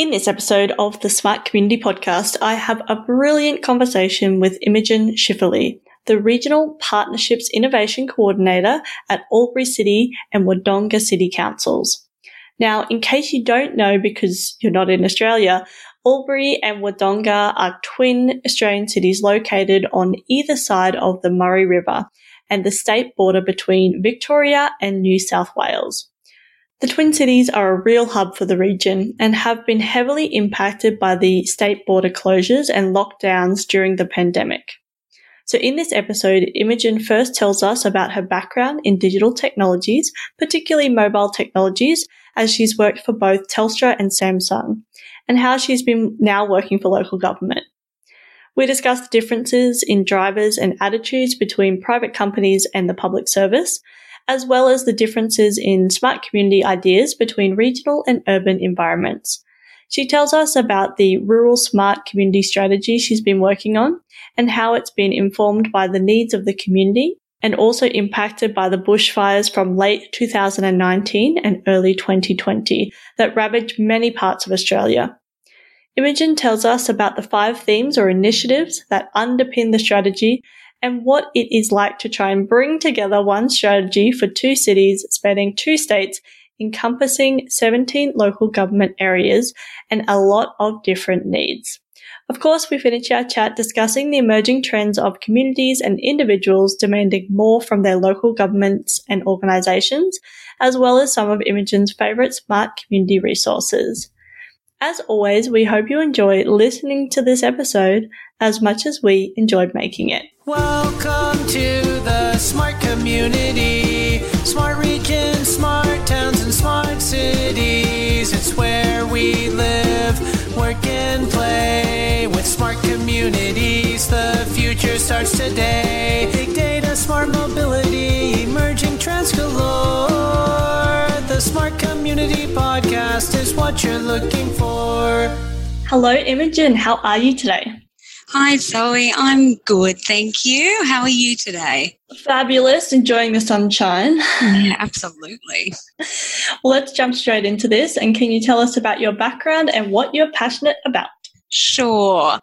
In this episode of the Smart Community Podcast, I have a brilliant conversation with Imogen Schifferle, the Regional Partnerships Innovation Coordinator at Albury City and Wodonga City Councils. Now, in case you don't know because you're not in Australia, Albury and Wodonga are twin Australian cities located on either side of the Murray River and the state border between Victoria and New South Wales. The Twin Cities are a real hub for the region and have been heavily impacted by the state border closures and lockdowns during the pandemic. So in this episode, Imogen first tells us about her background in digital technologies, particularly mobile technologies, as she's worked for both Telstra and Samsung, and how she's been now working for local government. We discuss the differences in drivers and attitudes between private companies and the public service, as well as the differences in smart community ideas between regional and urban environments. She tells us about the rural smart community strategy she's been working on and how it's been informed by the needs of the community and also impacted by the bushfires from late 2019 and early 2020 that ravaged many parts of Australia. Imogen tells us about the five themes or initiatives that underpin the strategy and what it is like to try and bring together one strategy for two cities spanning two states encompassing 17 local government areas and a lot of different needs. Of course, we finish our chat discussing the emerging trends of communities and individuals demanding more from their local governments and organisations, as well as some of Imogen's favourite smart community resources. As always, we hope you enjoy listening to this episode as much as we enjoyed making it. Welcome to the smart community, smart regions, smart towns, and smart cities. It's where we live, work, and play. With smart communities, the future starts today. Big data, smart mobility, emerging trends galore. The Smart Community Podcast is what you're looking for. Hello, Imogen. How are you today? Hi, Zoe. I'm good. Thank you. How are you today? Fabulous. Enjoying the sunshine. Yeah, absolutely. well, let's jump straight into this. And can you tell us about your background and what you're passionate about? Sure.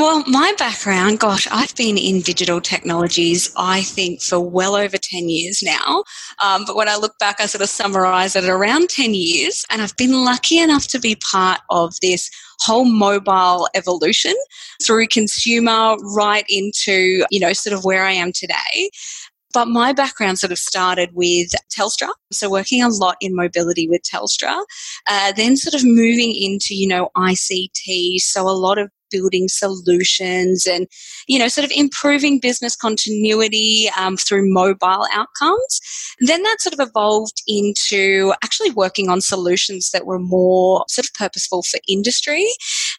Well, my background, gosh, I've been in digital technologies, I think, for well over 10 years now. Um, but when I look back, I sort of summarize it at around 10 years. And I've been lucky enough to be part of this whole mobile evolution through consumer right into, you know, sort of where I am today. But my background sort of started with Telstra, so working a lot in mobility with Telstra, uh, then sort of moving into, you know, ICT, so a lot of building solutions and you know sort of improving business continuity um, through mobile outcomes. Then that sort of evolved into actually working on solutions that were more sort of purposeful for industry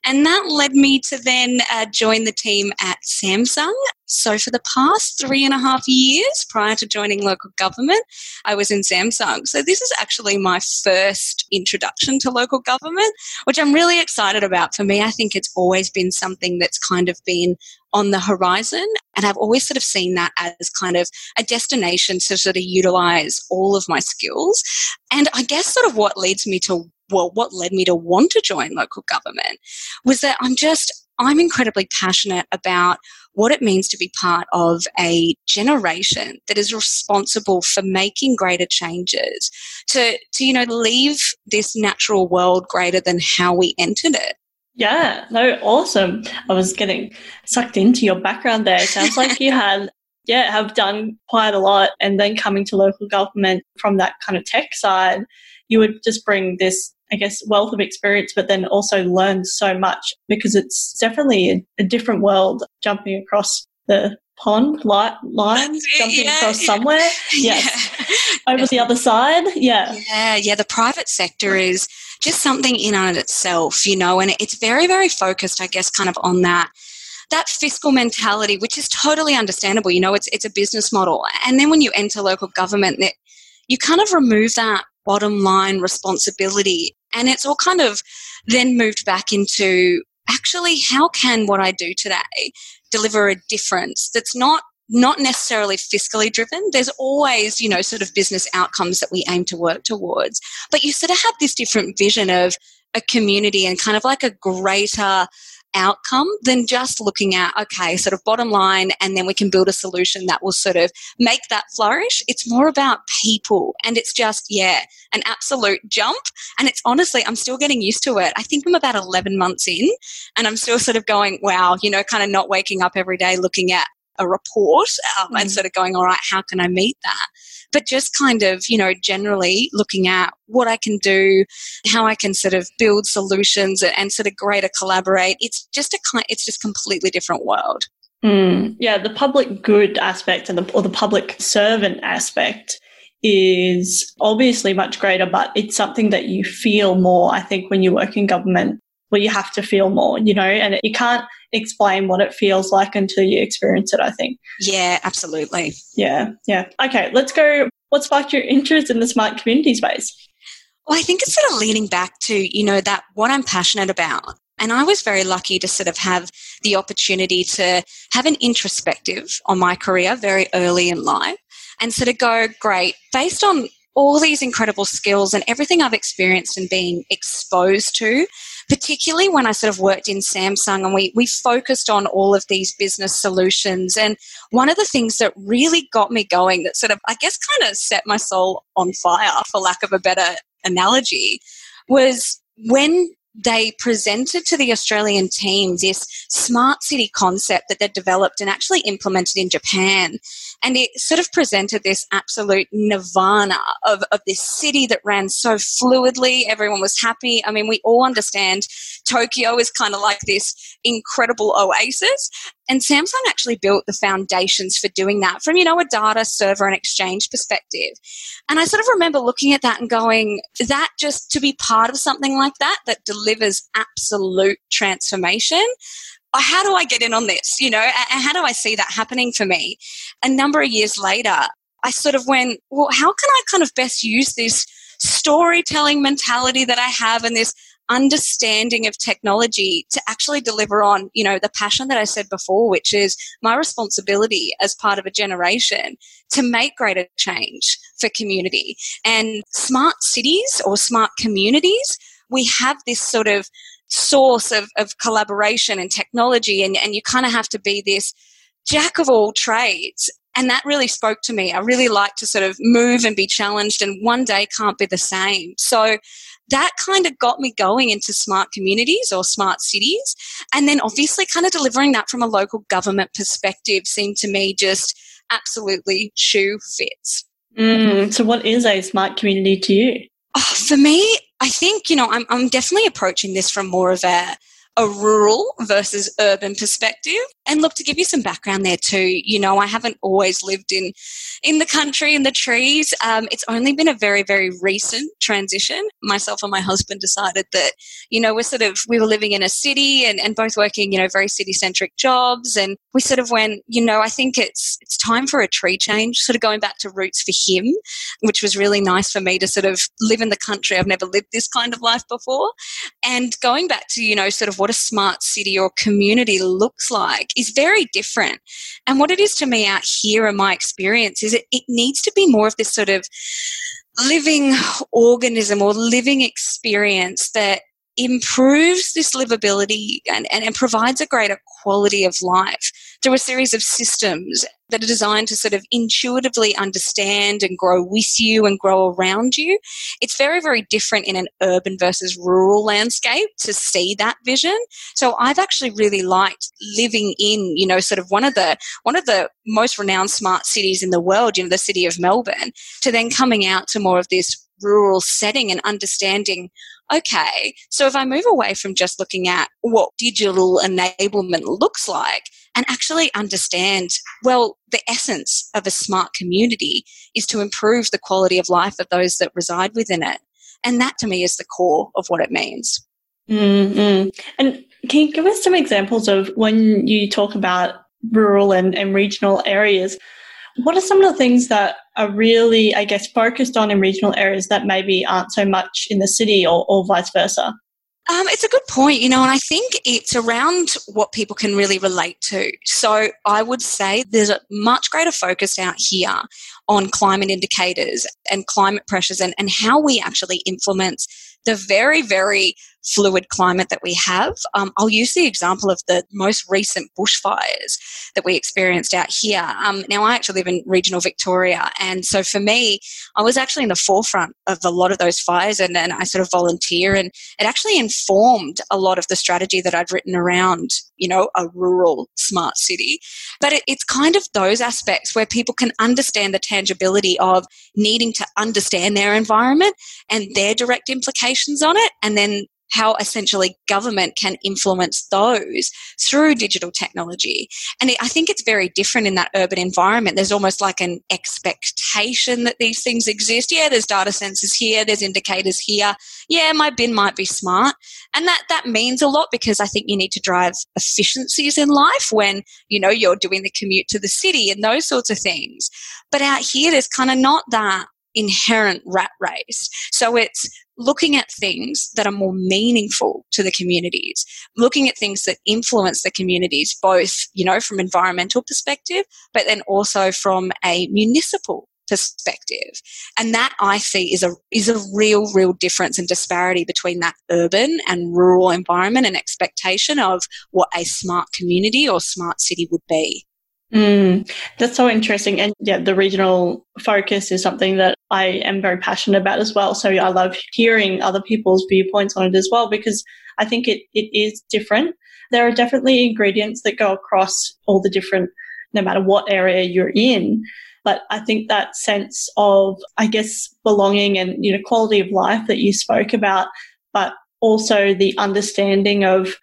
and that led me to then uh, join the team at samsung so for the past three and a half years prior to joining local government, I was in Samsung. So this is actually my first introduction to local government, which I'm really excited about. For me, I think it's always been something that's kind of been on the horizon. And I've always sort of seen that as kind of a destination to sort of utilize all of my skills. And I guess sort of what leads me to well, what led me to want to join local government was that I'm just, I'm incredibly passionate about what it means to be part of a generation that is responsible for making greater changes to, to you know, leave this natural world greater than how we entered it. Yeah, no, awesome. I was getting sucked into your background there. It sounds like you had, yeah, have done quite a lot. And then coming to local government from that kind of tech side, you would just bring this I guess, wealth of experience, but then also learn so much because it's definitely a, a different world jumping across the pond, light lines, jumping yeah, across yeah. somewhere. Yes. Yeah. Over the other side. Yeah. Yeah. Yeah. The private sector is just something in and of itself, you know, and it's very, very focused, I guess, kind of on that that fiscal mentality, which is totally understandable. You know, it's it's a business model, and then when you enter local government, that you kind of remove that bottom line responsibility and it's all kind of then moved back into actually, how can what I do today deliver a difference that's not not necessarily fiscally driven. There's always, you know, sort of business outcomes that we aim to work towards. But you sort of have this different vision of a community and kind of like a greater outcome than just looking at, okay, sort of bottom line, and then we can build a solution that will sort of make that flourish. It's more about people. And it's just, yeah, an absolute jump. And it's honestly, I'm still getting used to it. I think I'm about 11 months in, and I'm still sort of going, wow, you know, kind of not waking up every day looking at a report um, mm. and sort of going, all right, how can I meet that? But just kind of, you know, generally looking at what I can do, how I can sort of build solutions and sort of greater collaborate. It's just a kind, it's just completely different world. Mm, yeah, the public good aspect and the, or the public servant aspect is obviously much greater, but it's something that you feel more, I think, when you work in government, where you have to feel more, you know, and you can't explain what it feels like until you experience it, I think. Yeah, absolutely. Yeah, yeah. Okay, let's go. What sparked your interest in the smart community space? Well, I think it's sort of leaning back to, you know, that what I'm passionate about. And I was very lucky to sort of have the opportunity to have an introspective on my career very early in life and sort of go, great, based on all these incredible skills and everything I've experienced and been exposed to, particularly when I sort of worked in Samsung and we, we focused on all of these business solutions. And one of the things that really got me going, that sort of, I guess, kind of set my soul on fire, for lack of a better analogy, was when they presented to the Australian team this smart city concept that they'd developed and actually implemented in Japan. And it sort of presented this absolute nirvana of, of this city that ran so fluidly. Everyone was happy. I mean, we all understand Tokyo is kind of like this incredible oasis. And Samsung actually built the foundations for doing that from, you know, a data server and exchange perspective. And I sort of remember looking at that and going, that just to be part of something like that, that delivers absolute transformation how do I get in on this? You know, and how do I see that happening for me? A number of years later, I sort of went, well, how can I kind of best use this storytelling mentality that I have and this understanding of technology to actually deliver on, you know, the passion that I said before, which is my responsibility as part of a generation to make greater change for community. And smart cities or smart communities, we have this sort of source of, of collaboration and technology and, and you kind of have to be this jack of all trades and that really spoke to me. I really like to sort of move and be challenged, and one day can't be the same. So that kind of got me going into smart communities or smart cities. And then obviously, kind of delivering that from a local government perspective seemed to me just absolutely shoe fits. Mm, so, what is a smart community to you? Oh, for me, I think, you know, I'm, I'm definitely approaching this from more of a, a rural versus urban perspective. And look, to give you some background there too, you know, I haven't always lived in in the country in the trees. Um, it's only been a very very recent transition. Myself and my husband decided that you know we're sort of we were living in a city and, and both working you know very city centric jobs, and we sort of went you know I think it's it's time for a tree change. Sort of going back to roots for him, which was really nice for me to sort of live in the country. I've never lived this kind of life before, and going back to you know sort of what a smart city or community looks like is very different. And what it is to me out here in my experience is it, it needs to be more of this sort of living organism or living experience that improves this livability and, and, and, provides a greater quality of life through a series of systems that are designed to sort of intuitively understand and grow with you and grow around you. It's very, very different in an urban versus rural landscape to see that vision. So I've actually really liked living in, you know, sort of one of the, one of the most renowned smart cities in the world, you know, the city of Melbourne, to then coming out to more of this rural setting and understanding okay, so if I move away from just looking at what digital enablement looks like and actually understand, well, the essence of a smart community is to improve the quality of life of those that reside within it. And that to me is the core of what it means. Mm-hmm. And can you give us some examples of when you talk about rural and, and regional areas? What are some of the things that are really, I guess, focused on in regional areas that maybe aren't so much in the city or, or vice versa? Um, it's a good point, you know, and I think it's around what people can really relate to. So I would say there's a much greater focus out here on climate indicators and climate pressures and, and how we actually implement the very, very fluid climate that we have. Um, I'll use the example of the most recent bushfires that we experienced out here. Um, now, I actually live in regional Victoria, and so for me, I was actually in the forefront of a lot of those fires, and, and I sort of volunteer, and it actually informed a lot of the strategy that I'd written around, you know, a rural smart city. But it, it's kind of those aspects where people can understand the tangibility of needing to understand their environment and their direct implications on it, and then how essentially government can influence those through digital technology. And I think it's very different in that urban environment. There's almost like an expectation that these things exist. Yeah, there's data sensors here, there's indicators here. Yeah, my bin might be smart. And that, that means a lot because I think you need to drive efficiencies in life when, you know, you're doing the commute to the city and those sorts of things. But out here, there's kind of not that inherent rat race. So it's looking at things that are more meaningful to the communities, looking at things that influence the communities, both, you know, from environmental perspective, but then also from a municipal perspective. And that I see is a is a real, real difference and disparity between that urban and rural environment and expectation of what a smart community or smart city would be. Mm, that's so interesting. And yeah, the regional focus is something that I am very passionate about as well. So I love hearing other people's viewpoints on it as well because I think it, it is different. There are definitely ingredients that go across all the different, no matter what area you're in. But I think that sense of, I guess, belonging and, you know, quality of life that you spoke about, but also the understanding of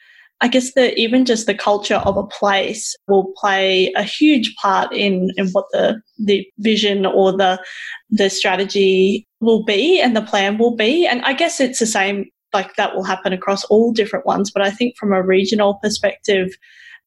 I guess that even just the culture of a place will play a huge part in, in what the, the vision or the, the strategy will be and the plan will be. And I guess it's the same, like that will happen across all different ones. But I think from a regional perspective,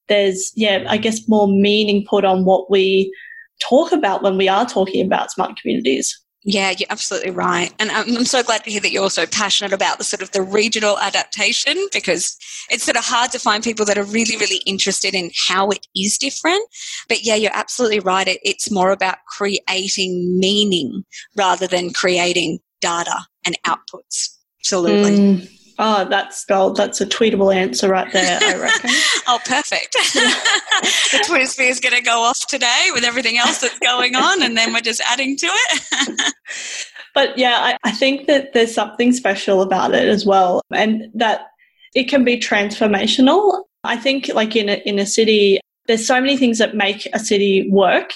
there's, yeah, I guess more meaning put on what we talk about when we are talking about smart communities. Yeah, you're absolutely right. And I'm, I'm, so glad to hear that you're also passionate about the sort of the regional adaptation because it's sort of hard to find people that are really, really interested in how it is different. But yeah, you're absolutely right. It, it's more about creating meaning rather than creating data and outputs. Absolutely. Mm. Oh, that's gold. That's a tweetable answer right there, I reckon. oh, perfect. the Twitter sphere is going to go off today with everything else that's going on, and then we're just adding to it. but yeah, I, I think that there's something special about it as well, and that it can be transformational. I think, like in a, in a city, there's so many things that make a city work.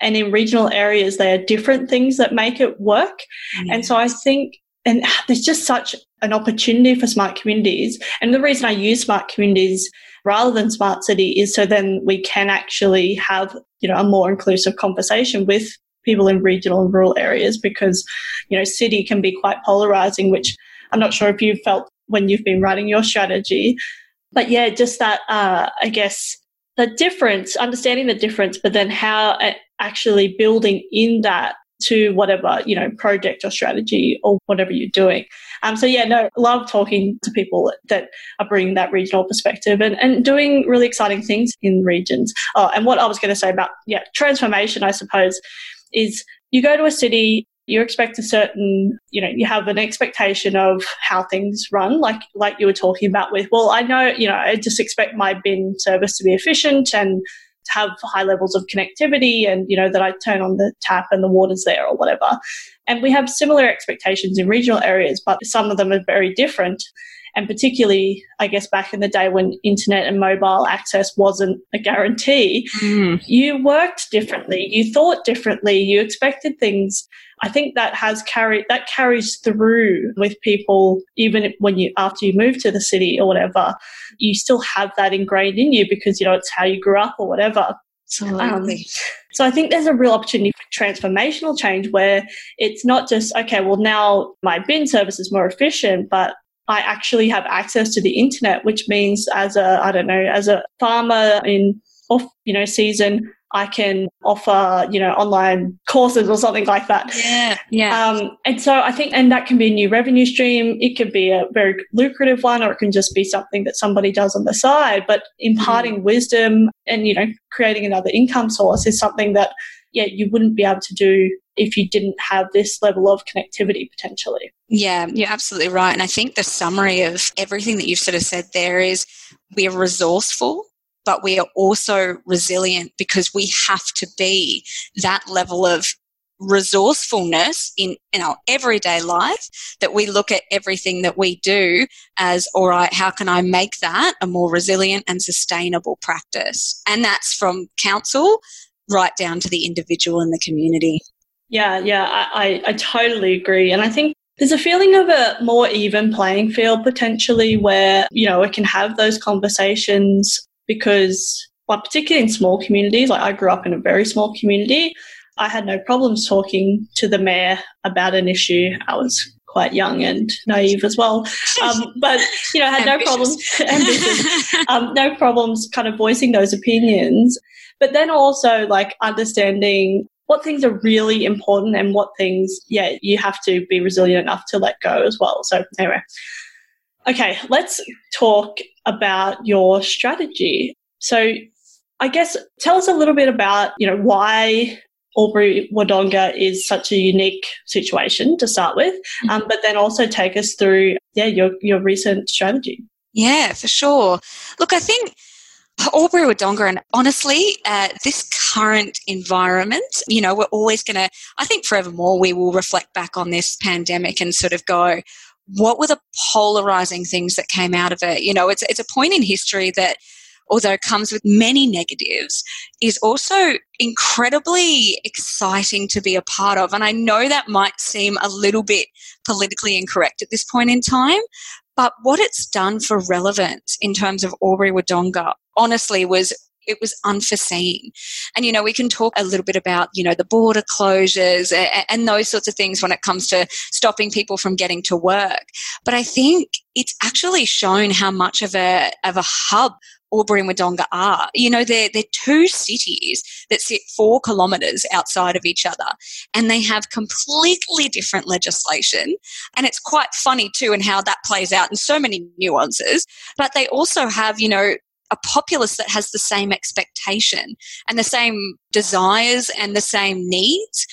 And in regional areas, there are different things that make it work. Mm. And so I think and there's just such an opportunity for smart communities. And the reason I use smart communities rather than smart city is so then we can actually have, you know, a more inclusive conversation with people in regional and rural areas because, you know, city can be quite polarizing, which I'm not sure if you've felt when you've been writing your strategy. But yeah, just that, uh, I guess, the difference, understanding the difference, but then how actually building in that to whatever, you know, project or strategy or whatever you're doing. Um, so yeah, no, love talking to people that are bringing that regional perspective and, and doing really exciting things in regions. Oh, and what I was going to say about, yeah, transformation, I suppose, is you go to a city, you expect a certain, you know, you have an expectation of how things run, like like you were talking about with, well, I know, you know, I just expect my bin service to be efficient and have high levels of connectivity and, you know, that I turn on the tap and the water's there or whatever. And we have similar expectations in regional areas, but some of them are very different. And particularly, I guess, back in the day when internet and mobile access wasn't a guarantee, mm. you worked differently, you thought differently, you expected things I think that has carried that carries through with people even when you after you move to the city or whatever, you still have that ingrained in you because you know it's how you grew up or whatever. Absolutely. Um, so I think there's a real opportunity for transformational change where it's not just okay, well now my bin service is more efficient, but I actually have access to the internet, which means as a I don't know as a farmer in off you know season I can offer, you know, online courses or something like that. Yeah. Yeah. Um, and so I think, and that can be a new revenue stream. It can be a very lucrative one, or it can just be something that somebody does on the side. But imparting mm. wisdom and, you know, creating another income source is something that yeah, you wouldn't be able to do if you didn't have this level of connectivity potentially. Yeah, you're absolutely right. And I think the summary of everything that you've sort of said there is we are resourceful, but we are also resilient because we have to be that level of resourcefulness in, in our everyday life that we look at everything that we do as all right how can i make that a more resilient and sustainable practice and that's from council right down to the individual and the community yeah yeah I, I, I totally agree and i think there's a feeling of a more even playing field potentially where you know we can have those conversations because well, particularly in small communities like i grew up in a very small community I had no problems talking to the mayor about an issue. I was quite young and naive as well, um, but you know, had no problems. um, no problems, kind of voicing those opinions. But then also like understanding what things are really important and what things, yeah, you have to be resilient enough to let go as well. So anyway, okay, let's talk about your strategy. So I guess tell us a little bit about, you know, why Albury Wodonga is such a unique situation to start with, mm-hmm. um, but then also take us through, yeah, your, your recent strategy. Yeah, for sure. Look, I think Albury Wodonga, and honestly, uh, this current environment, you know, we're always going to, I think forevermore, we will reflect back on this pandemic and sort of go, what were the polarizing things that came out of it? You know, it's, it's a point in history that although it comes with many negatives, is also incredibly exciting to be a part of. And I know that might seem a little bit politically incorrect at this point in time, but what it's done for relevance in terms of Albury Wodonga honestly was it was unforeseen. And, you know, we can talk a little bit about, you know, the border closures and, and, those sorts of things when it comes to stopping people from getting to work. But I think it's actually shown how much of a, of a hub Albury and Wodonga are. You know, they're, they're two cities that sit four kilometres outside of each other and they have completely different legislation. And it's quite funny too and how that plays out in so many nuances. But they also have, you know, a populace that has the same expectation and the same desires and the same needs.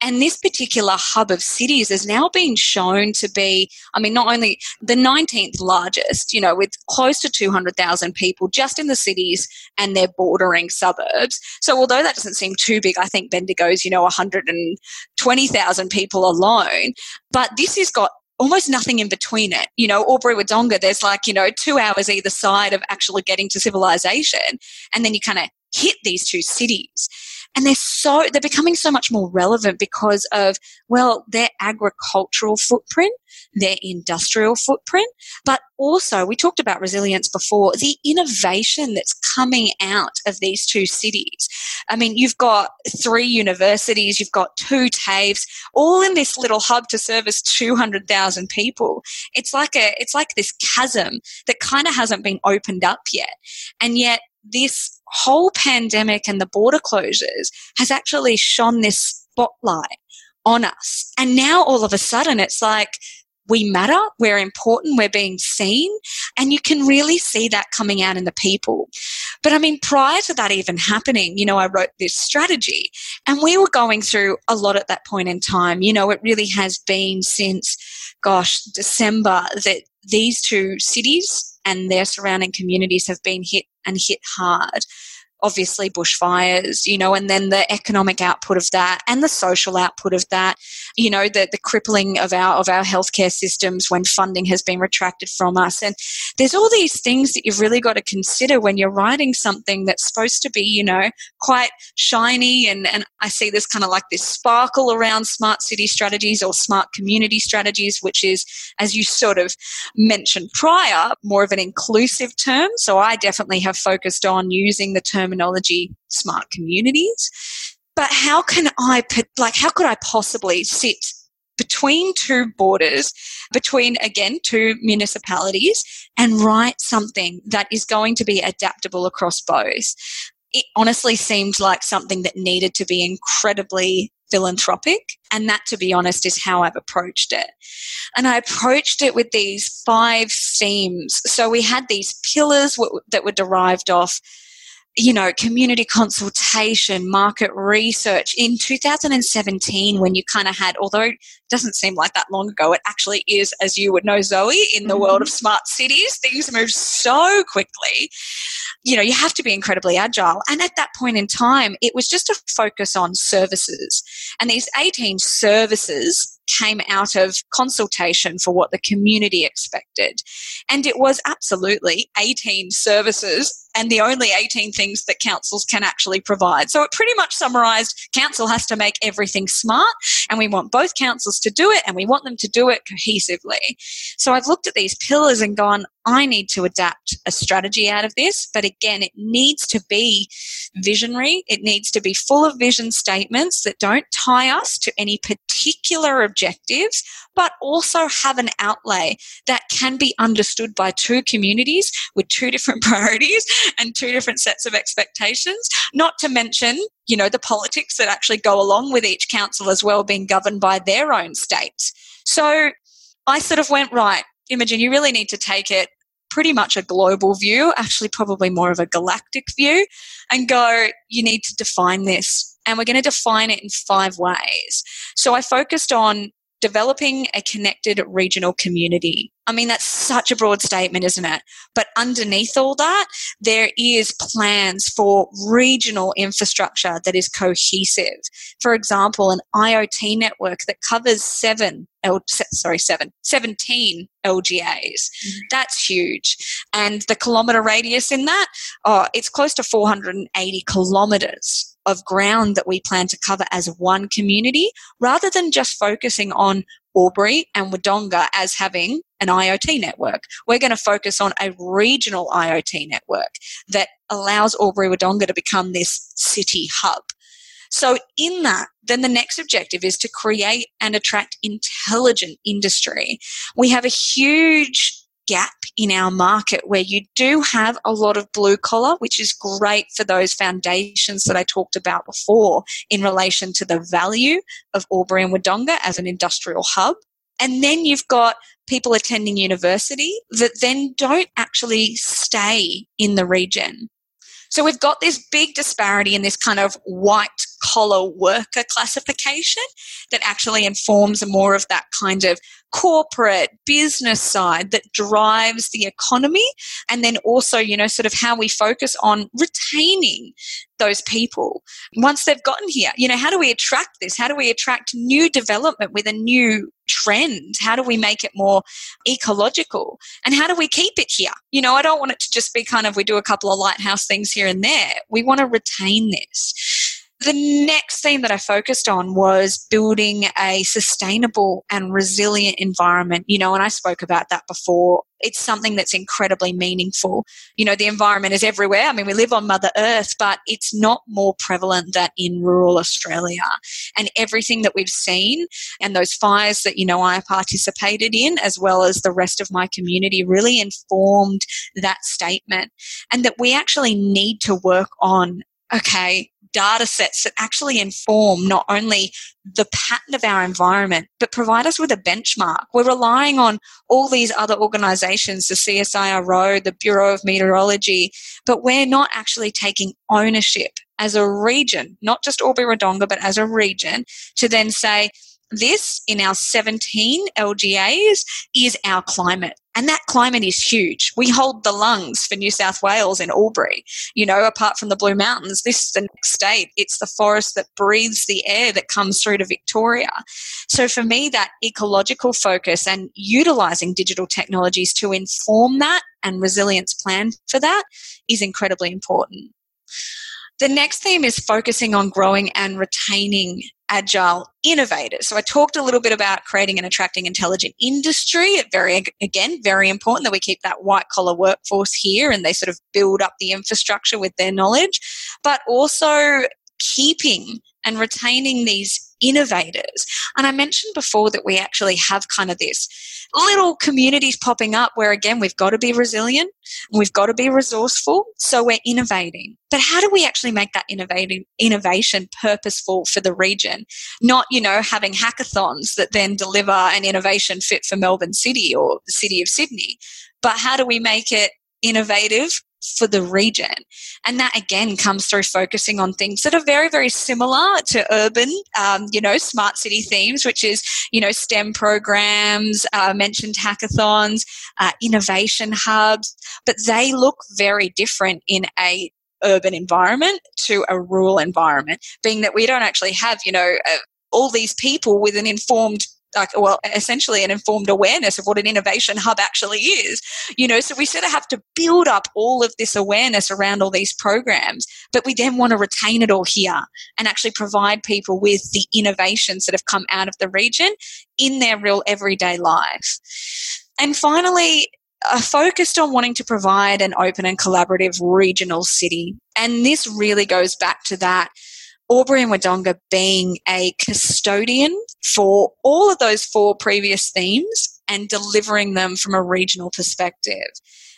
And this particular hub of cities has now been shown to be, I mean, not only the 19th largest, you know, with close to 200,000 people just in the cities and their bordering suburbs. So although that doesn't seem too big, I think Bendigo's, you know, 120,000 people alone. But this has got almost nothing in between it. You know, Albury Wodonga, there's like, you know, two hours either side of actually getting to civilization. And then you kind of hit these two cities and they're so they're becoming so much more relevant because of well their agricultural footprint their industrial footprint but also we talked about resilience before the innovation that's coming out of these two cities. I mean you've got three universities you've got two TAFEs all in this little hub to service 200,000 people. It's like a it's like this chasm that kind of hasn't been opened up yet. And yet this whole pandemic and the border closures has actually shone this spotlight on us. And now all of a sudden it's like, we matter, we're important, we're being seen, and you can really see that coming out in the people. But I mean, prior to that even happening, you know, I wrote this strategy and we were going through a lot at that point in time. You know, it really has been since, gosh, December that these two cities and their surrounding communities have been hit and hit hard obviously bushfires, you know, and then the economic output of that and the social output of that, you know, the, the crippling of our of our healthcare systems when funding has been retracted from us. And there's all these things that you've really got to consider when you're writing something that's supposed to be, you know, quite shiny and, and I see this kind of like this sparkle around smart city strategies or smart community strategies, which is, as you sort of mentioned prior, more of an inclusive term. So I definitely have focused on using the term terminology smart communities. But how can I put, like, how could I possibly sit between two borders, between again two municipalities, and write something that is going to be adaptable across both? It honestly seemed like something that needed to be incredibly philanthropic. And that, to be honest, is how I've approached it. And I approached it with these five themes. So we had these pillars that were derived off you know, community consultation, market research. In 2017, when you kind of had, although doesn't seem like that long ago, it actually is, as you would know, Zoe, in the mm-hmm. world of smart cities, things move so quickly. You know, you have to be incredibly agile. And at that point in time, it was just a focus on services. And these 18 services came out of consultation for what the community expected. And it was absolutely 18 services and the only 18 things that councils can actually provide. So it pretty much summarized council has to make everything smart and we want both councils to do it and we want them to do it cohesively. So I've looked at these pillars and gone, I need to adapt a strategy out of this. But again, it needs to be visionary. It needs to be full of vision statements that don't tie us to any particular objectives, but also have an outlay that can be understood by two communities with two different priorities and two different sets of expectations. Not to mention, you know, the politics that actually go along with each council as well being governed by their own states. So I sort of went, right, Imogen, you really need to take it pretty much a global view, actually, probably more of a galactic view, and go, you need to define this. And we're going to define it in five ways. So I focused on developing a connected regional community. I mean, that's such a broad statement, isn't it? But underneath all that, there is plans for regional infrastructure that is cohesive. For example, an IoT network that covers seven, sorry, seven, 17 LGAs. Mm-hmm. That's huge. And the kilometer radius in that, oh, it's close to 480 kilometers of ground that we plan to cover as one community rather than just focusing on Albury and Wodonga as having an IoT network. We're going to focus on a regional IoT network that allows Albury Wodonga to become this city hub. So, in that, then the next objective is to create and attract intelligent industry. We have a huge gap in our market where you do have a lot of blue collar, which is great for those foundations that I talked about before in relation to the value of Albury and Wodonga as an industrial hub. And then you've got people attending university that then don't actually stay in the region. So we've got this big disparity in this kind of white collar worker classification that actually informs more of that kind of corporate business side that drives the economy. And then also you know sort of how we focus on retaining those people once they've gotten here. You know how do we attract this? How do we attract new development with a new trend? How do we make it more ecological? And how do we keep it here? You know i don't want it to just be kind of we do a couple of lighthouse things here and there. We want to retain this the next theme that I focused on was building a sustainable and resilient environment. You know, and I spoke about that before. It's something that's incredibly meaningful. You know, the environment is everywhere. I mean, we live on Mother Earth, but it's not more prevalent than in rural Australia. And everything that we've seen and those fires that, you know, I participated in, as well as the rest of my community, really informed that statement. And that we actually need to work on okay, data sets that actually inform not only the pattern of our environment, but provide us with a benchmark. We're relying on all these other organizations, the CSIRO, the Bureau of Meteorology, but we're not actually taking ownership as a region, not just Albury Wodonga, but as a region, to then say, this in our 17 LGAs is our climate. And that climate is huge. We hold the lungs for New South Wales and Albury. You know, apart from the Blue Mountains, this is the next state. It's the forest that breathes the air that comes through to Victoria. So for me, that ecological focus and utilizing digital technologies to inform that and resilience plan for that is incredibly important. The next theme is focusing on growing and retaining agile innovators. So I talked a little bit about creating and attracting intelligent industry. It very again very important that we keep that white collar workforce here and they sort of build up the infrastructure with their knowledge, but also keeping and retaining these innovators. And I mentioned before that we actually have kind of this little communities popping up where again we've got to be resilient, we've got to be resourceful, so we're innovating. But how do we actually make that innovating innovation purposeful for the region? Not, you know, having hackathons that then deliver an innovation fit for Melbourne City or the city of Sydney, but how do we make it innovative for the region. And that again comes through focusing on things that are very, very similar to urban, um, you know, smart city themes, which is, you know, STEM programs, uh, mentioned hackathons, uh, innovation hubs, but they look very different in a urban environment to a rural environment, being that we don't actually have, you know, uh, all these people with an informed like well essentially an informed awareness of what an innovation hub actually is you know? So we sort of have to build up all of this awareness around all these programs but we then want to retain it all here and actually provide people with the innovations that have come out of the region in their real everyday life. And finally are focused on wanting to provide an open and collaborative regional city. And this really goes back to that Albury and Wodonga being a custodian for all of those four previous themes and delivering them from a regional perspective.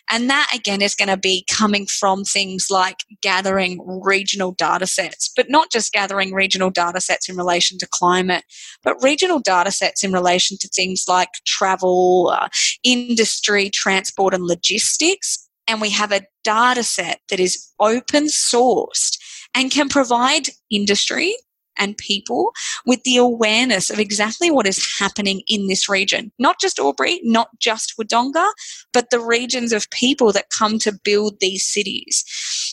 And that again is going to be coming from things like gathering regional data sets, but not just gathering regional data sets in relation to climate, but regional data sets in relation to things like travel, uh, industry, transport, and logistics. And we have a data set that is open sourced and can provide industry and people with the awareness of exactly what is happening in this region. Not just Albury, not just Wodonga, but the regions of people that come to build these cities.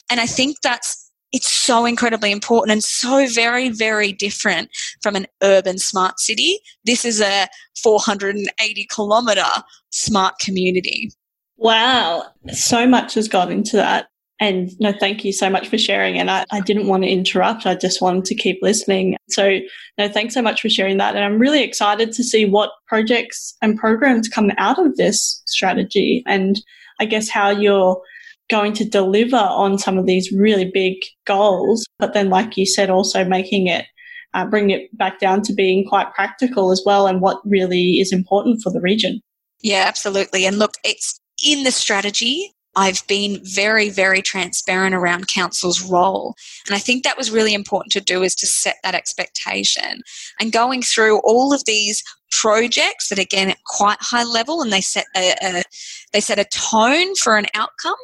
And I think that's it's so incredibly important and so very, very different from an urban smart city. This is a 480 kilometer smart community. Wow, so much has gone into that. And no, thank you so much for sharing. And I, I didn't want to interrupt. I just wanted to keep listening. So no, thanks so much for sharing that. And I'm really excited to see what projects and programs come out of this strategy and I guess how you're going to deliver on some of these really big goals. But then, like you said, also making it uh, bring it back down to being quite practical as well and what really is important for the region. Yeah, absolutely. And look, it's in the strategy I've been very, very transparent around council's role. And I think that was really important to do is to set that expectation. And going through all of these projects that again at quite high level and they set a, a, they set a tone for an outcome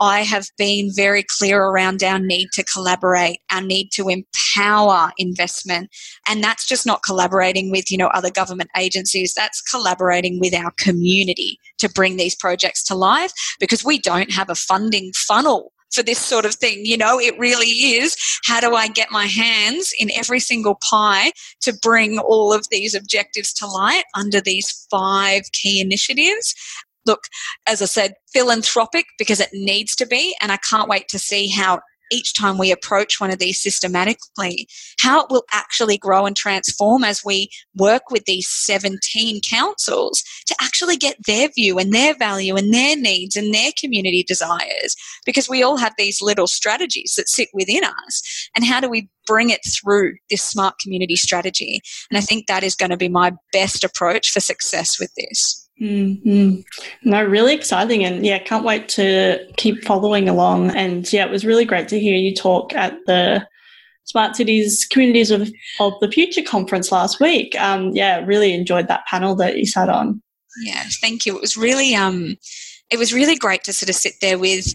i have been very clear around our need to collaborate our need to empower investment. And that's just not collaborating with you know other government agencies. That's collaborating with our community to bring these projects to life because we don't have a funding funnel for this sort of thing. You know, it really is how do I get my hands in every single pie to bring all of these objectives to light under these five key initiatives? Look, as I said, philanthropic because it needs to be, and I can't wait to see how each time we approach one of these systematically, how it will actually grow and transform as we work with these 17 councils to actually get their view and their value and their needs and their community desires. Because we all have these little strategies that sit within us. And how do we bring it through this smart community strategy? And I think that is going to be my best approach for success with this. Mm-hmm. No, really exciting. And yeah, can't wait to keep following along. And yeah, it was really great to hear you talk at the Smart Cities Communities of, of the Future conference last week. Um, yeah, really enjoyed that panel that you sat on. Yeah, thank you. It was really, um, it was really great to sort of sit there with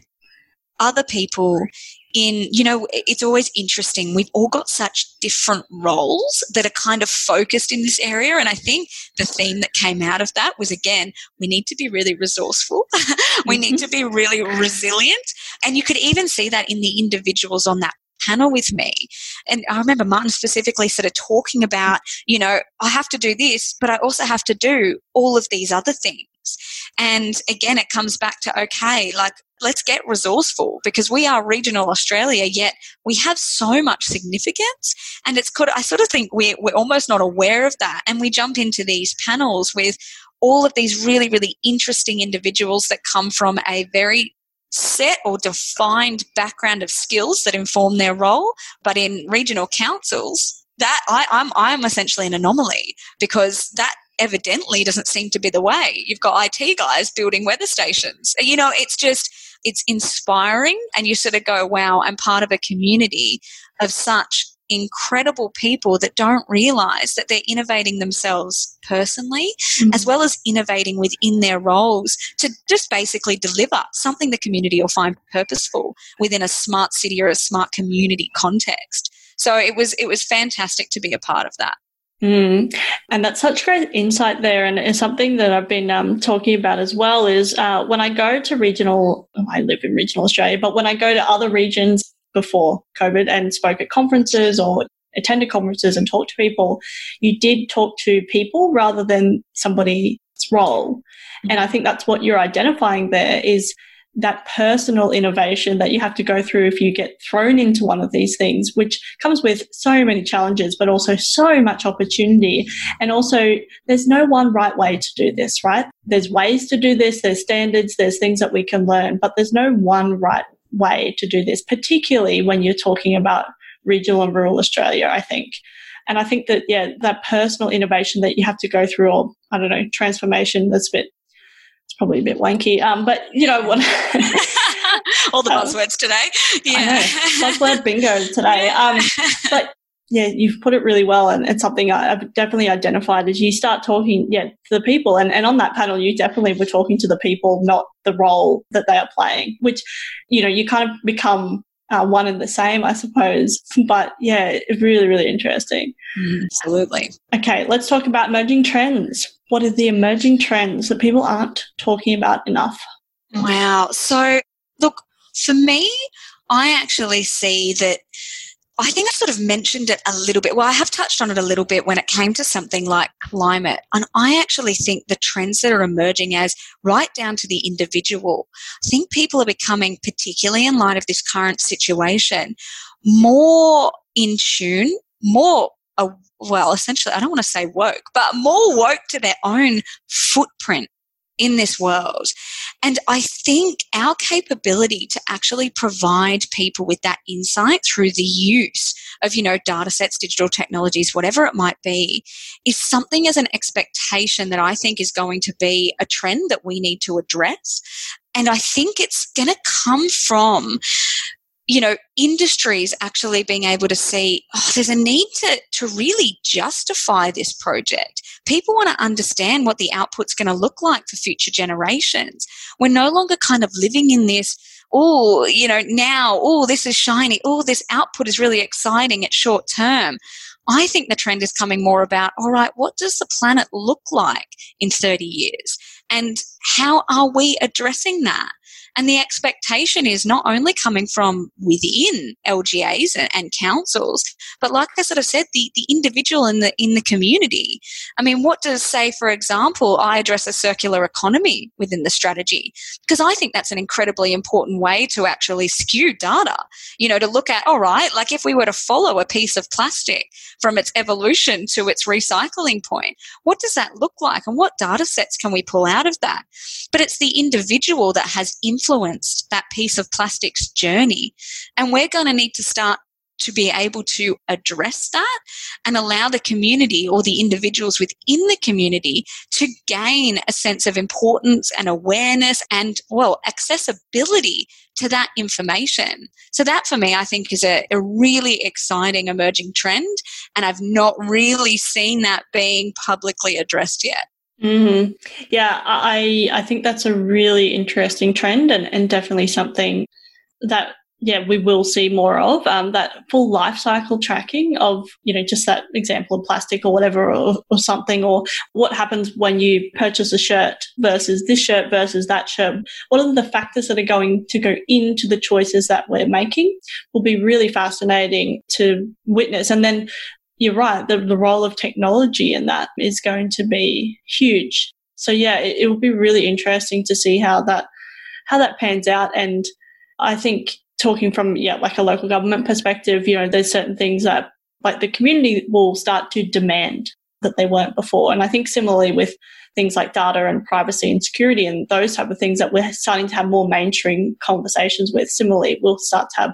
other people in, you know, it's always interesting. We've all got such different roles that are kind of focused in this area. And I think the theme that came out of that was again, we need to be really resourceful. we need to be really resilient. And you could even see that in the individuals on that panel with me. And I remember Martin specifically sort of talking about, you know, I have to do this, but I also have to do all of these other things. And again, it comes back to okay, like let's get resourceful because we are regional Australia, yet we have so much significance. And it's could I sort of think we're, we're almost not aware of that. And we jump into these panels with all of these really, really interesting individuals that come from a very set or defined background of skills that inform their role. But in regional councils, that I, I'm I'm essentially an anomaly because that evidently doesn't seem to be the way. You've got IT guys building weather stations. You know, it's just it's inspiring and you sort of go, wow, I'm part of a community of such incredible people that don't realize that they're innovating themselves personally mm-hmm. as well as innovating within their roles to just basically deliver something the community will find purposeful within a smart city or a smart community context. So it was it was fantastic to be a part of that. Mm. And that's such great insight there. And it's something that I've been um, talking about as well is uh, when I go to regional, I live in regional Australia, but when I go to other regions before COVID and spoke at conferences or attended conferences and talked to people, you did talk to people rather than somebody's role. And I think that's what you're identifying there is that personal innovation that you have to go through if you get thrown into one of these things, which comes with so many challenges, but also so much opportunity. And also, there's no one right way to do this, right? There's ways to do this, there's standards, there's things that we can learn, but there's no one right way to do this, particularly when you're talking about regional and rural Australia, I think. And I think that, yeah, that personal innovation that you have to go through, or I don't know, transformation that's a bit, it's probably a bit wanky. Um, but you know what? All the um, buzzwords today. Yeah. Buzzword bingo today. Um, but yeah, you've put it really well, and it's something I've definitely identified as you start talking, yeah, to the people, and, and on that panel, you definitely were talking to the people, not the role that they are playing, which, you know, you kind of become uh, one and the same, I suppose. But yeah, really, really interesting. Mm, absolutely. Okay, let's talk about emerging trends. What are the emerging trends that people aren't talking about enough? Wow. So, look, for me, I actually see that I think I sort of mentioned it a little bit. Well, I have touched on it a little bit when it came to something like climate. And I actually think the trends that are emerging as right down to the individual, I think people are becoming, particularly in light of this current situation, more in tune, more well, essentially, I don't want to say woke, but more woke to their own footprint in this world. And I think our capability to actually provide people with that insight through the use of, you know, data sets, digital technologies, whatever it might be, is something as an expectation that I think is going to be a trend that we need to address. And I think it's going to come from you know, industries actually being able to see, oh, there's a need to, to really justify this project. People want to understand what the output's going to look like for future generations. We're no longer kind of living in this, oh, you know, now, oh, this is shiny, oh, this output is really exciting at short term. I think the trend is coming more about, all right, what does the planet look like in 30 years? And how are we addressing that? And the expectation is not only coming from within LGAs and, and councils, but like I sort of said, the, the individual in the in the community. I mean, what does say, for example, I address a circular economy within the strategy? Because I think that's an incredibly important way to actually skew data. You know, to look at, all right, like if we were to follow a piece of plastic from its evolution to its recycling point, what does that look like? And what data sets can we pull out of that? But it's the individual that has influenced that piece of plastic's journey. And we're going to need to start to be able to address that and allow the community or the individuals within the community to gain a sense of importance and awareness and, well, accessibility to that information. So, that for me, I think is a, a really exciting emerging trend. And I've not really seen that being publicly addressed yet. Mm-hmm. Yeah, I I think that's a really interesting trend and, and definitely something that yeah we will see more of um, that full life cycle tracking of you know just that example of plastic or whatever or, or something or what happens when you purchase a shirt versus this shirt versus that shirt what are the factors that are going to go into the choices that we're making will be really fascinating to witness and then you're right. The, the role of technology in that is going to be huge. So yeah, it, it will be really interesting to see how that how that pans out. And I think talking from yeah, like a local government perspective, you know, there's certain things that like the community will start to demand that they weren't before. And I think similarly with things like data and privacy and security and those type of things that we're starting to have more mainstream conversations with. Similarly, we'll start to have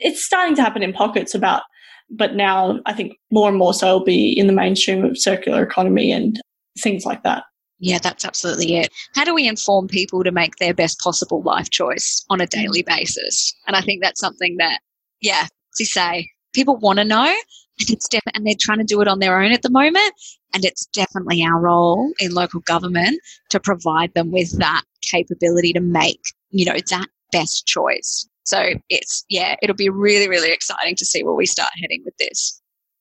it's starting to happen in pockets about but now I think more and more so will be in the mainstream of circular economy and things like that. Yeah, that's absolutely it. How do we inform people to make their best possible life choice on a daily mm. basis? And I think that's something that, yeah, as you say, people want to know, and it's def- and they're trying to do it on their own at the moment. And it's definitely our role in local government to provide them with that capability to make, you know, that best choice. So it's, yeah, it'll be really, really exciting to see where we start heading with this.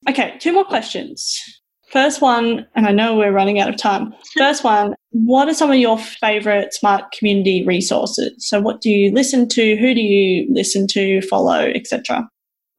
Okay, two more questions. First one, and I know we're running out of time. First one, what are some of your favorite smart community resources? So, what do you listen to? Who do you listen to, follow, etc.?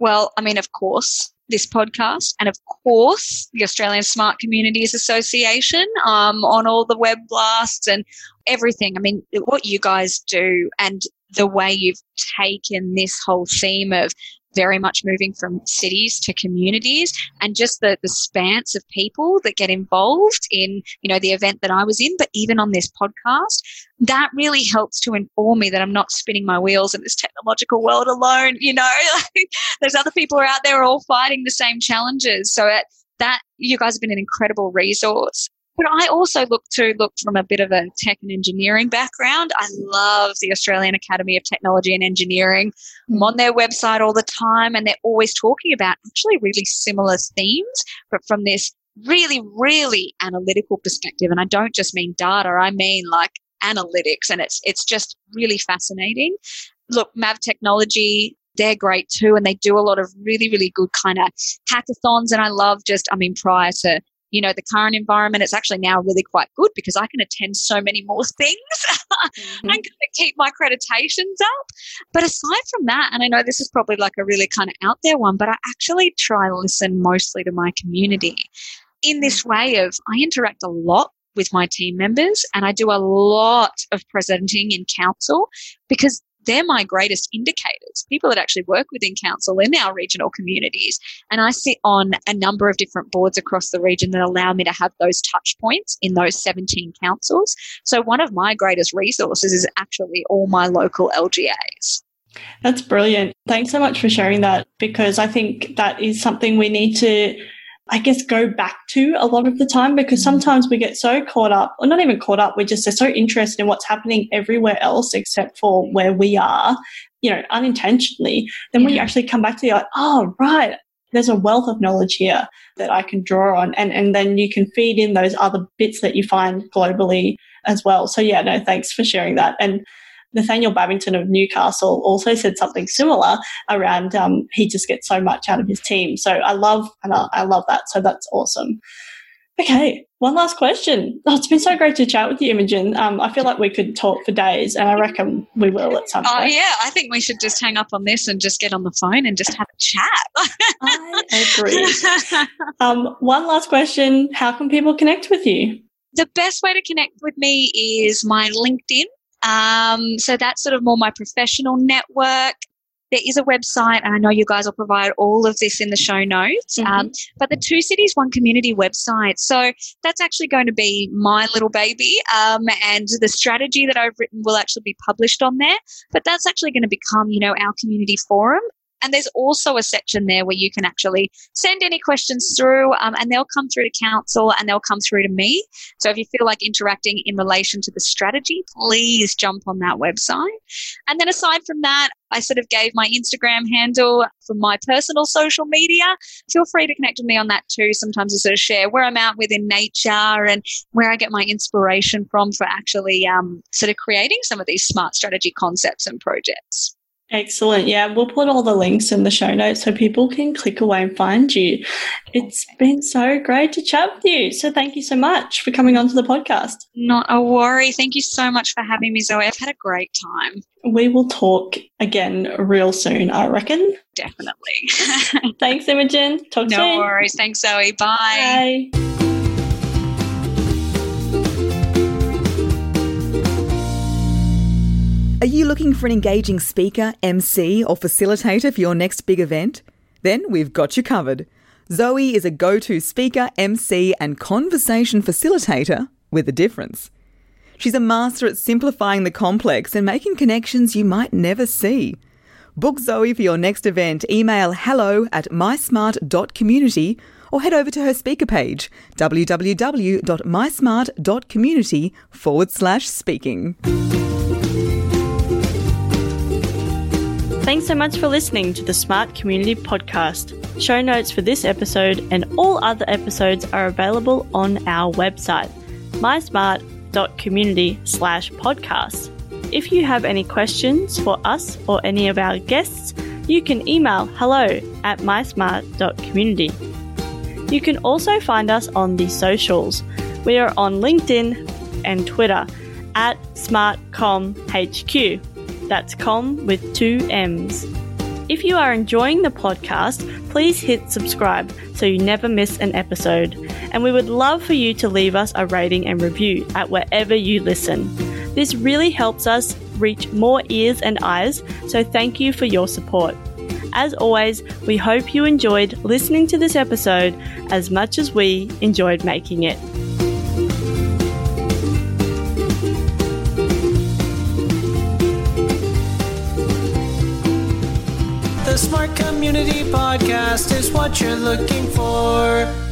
Well, I mean, of course, this podcast, and of course, the Australian Smart Communities Association um, on all the web blasts and everything. I mean, what you guys do and the way you've taken this whole theme of very much moving from cities to communities and just the, the spans of people that get involved in, you know, the event that I was in, but even on this podcast, that really helps to inform me that I'm not spinning my wheels in this technological world alone. You know, there's other people out there all fighting the same challenges. So at, that you guys have been an incredible resource. But I also look to look from a bit of a tech and engineering background. I love the Australian Academy of Technology and Engineering. I'm on their website all the time and they're always talking about actually really similar themes, but from this really, really analytical perspective. And I don't just mean data, I mean like analytics and it's it's just really fascinating. Look, Mav Technology, they're great too and they do a lot of really really good kind of hackathons and i love just i mean prior to you know, the current environment, it's actually now really quite good because I can attend so many more things mm-hmm. and kind of keep my accreditations up. But aside from that, and I know this is probably like a really kind of out there one, but I actually try to listen mostly to my community in this mm. way of I interact a lot with my team members and I do a lot of presenting in council because they're my greatest indicators, people that actually work within council in our regional communities. And I sit on a number of different boards across the region that allow me to have those touch points in those 17 councils. So one of my greatest resources is actually all my local LGAs. That's brilliant. Thanks so much for sharing that because I think that is something we need to I guess, go back to a lot of the time because mm-hmm. sometimes we get so caught up, or not even caught up, we're just are so interested in what's happening everywhere else except for where we are, you know, unintentionally. Then yeah. when you actually come back to the, like, oh, right, there's a wealth of knowledge here that I can draw on. And, and then you can feed in those other bits that you find globally as well. So, yeah, no, thanks for sharing that. And Nathaniel Bavinton of Newcastle also said something similar around um, he just gets so much out of his team. So I love and I, I love that. So that's awesome. Okay, one last question. Oh, it's been so great to chat with you, Imogen. Um, I feel like we could talk for days, and I reckon we will at some oh, point. Oh, yeah, I think we should just hang up on this and just get on the phone and just have a chat. I agree. Um, one last question How can people connect with you? The best way to connect with me is my LinkedIn. Um, so that's sort of more my professional network. There is a website, and I know you guys will provide all of this in the show notes. Mm-hmm. Um, but the Two Cities One Community website. So that's actually going to be my little baby, um, and the strategy that I've written will actually be published on there. But that's actually going to become, you know, our community forum. And there's also a section there where you can actually send any questions through um, and they'll come through to council and they'll come through to me. So if you feel like interacting in relation to the strategy, please jump on that website. And then aside from that, I sort of gave my Instagram handle for my personal social media. Feel free to connect with me on that too. Sometimes I sort of share where I'm out within nature and where I get my inspiration from for actually um, sort of creating some of these smart strategy concepts and projects. Excellent. Yeah, we'll put all the links in the show notes so people can click away and find you. It's been so great to chat with you. So thank you so much for coming onto the podcast. Not a worry. Thank you so much for having me, Zoe. I've had a great time. We will talk again real soon, I reckon. Definitely. Thanks, Imogen. Talk no soon. No worries. Thanks, Zoe. Bye. Bye. You looking for an engaging speaker, MC, or facilitator for your next big event? Then we've got you covered. Zoe is a go to speaker, MC, and conversation facilitator with a difference. She's a master at simplifying the complex and making connections you might never see. Book Zoe for your next event. Email hello at mysmart.community or head over to her speaker page www.mysmart.community forward slash speaking. Thanks so much for listening to the Smart Community Podcast. Show notes for this episode and all other episodes are available on our website, mysmart.community slash podcast. If you have any questions for us or any of our guests, you can email hello at mysmart.community. You can also find us on the socials. We are on LinkedIn and Twitter at SmartCommHQ. That's com with two M's. If you are enjoying the podcast, please hit subscribe so you never miss an episode. And we would love for you to leave us a rating and review at wherever you listen. This really helps us reach more ears and eyes, so thank you for your support. As always, we hope you enjoyed listening to this episode as much as we enjoyed making it. The Smart Community Podcast is what you're looking for.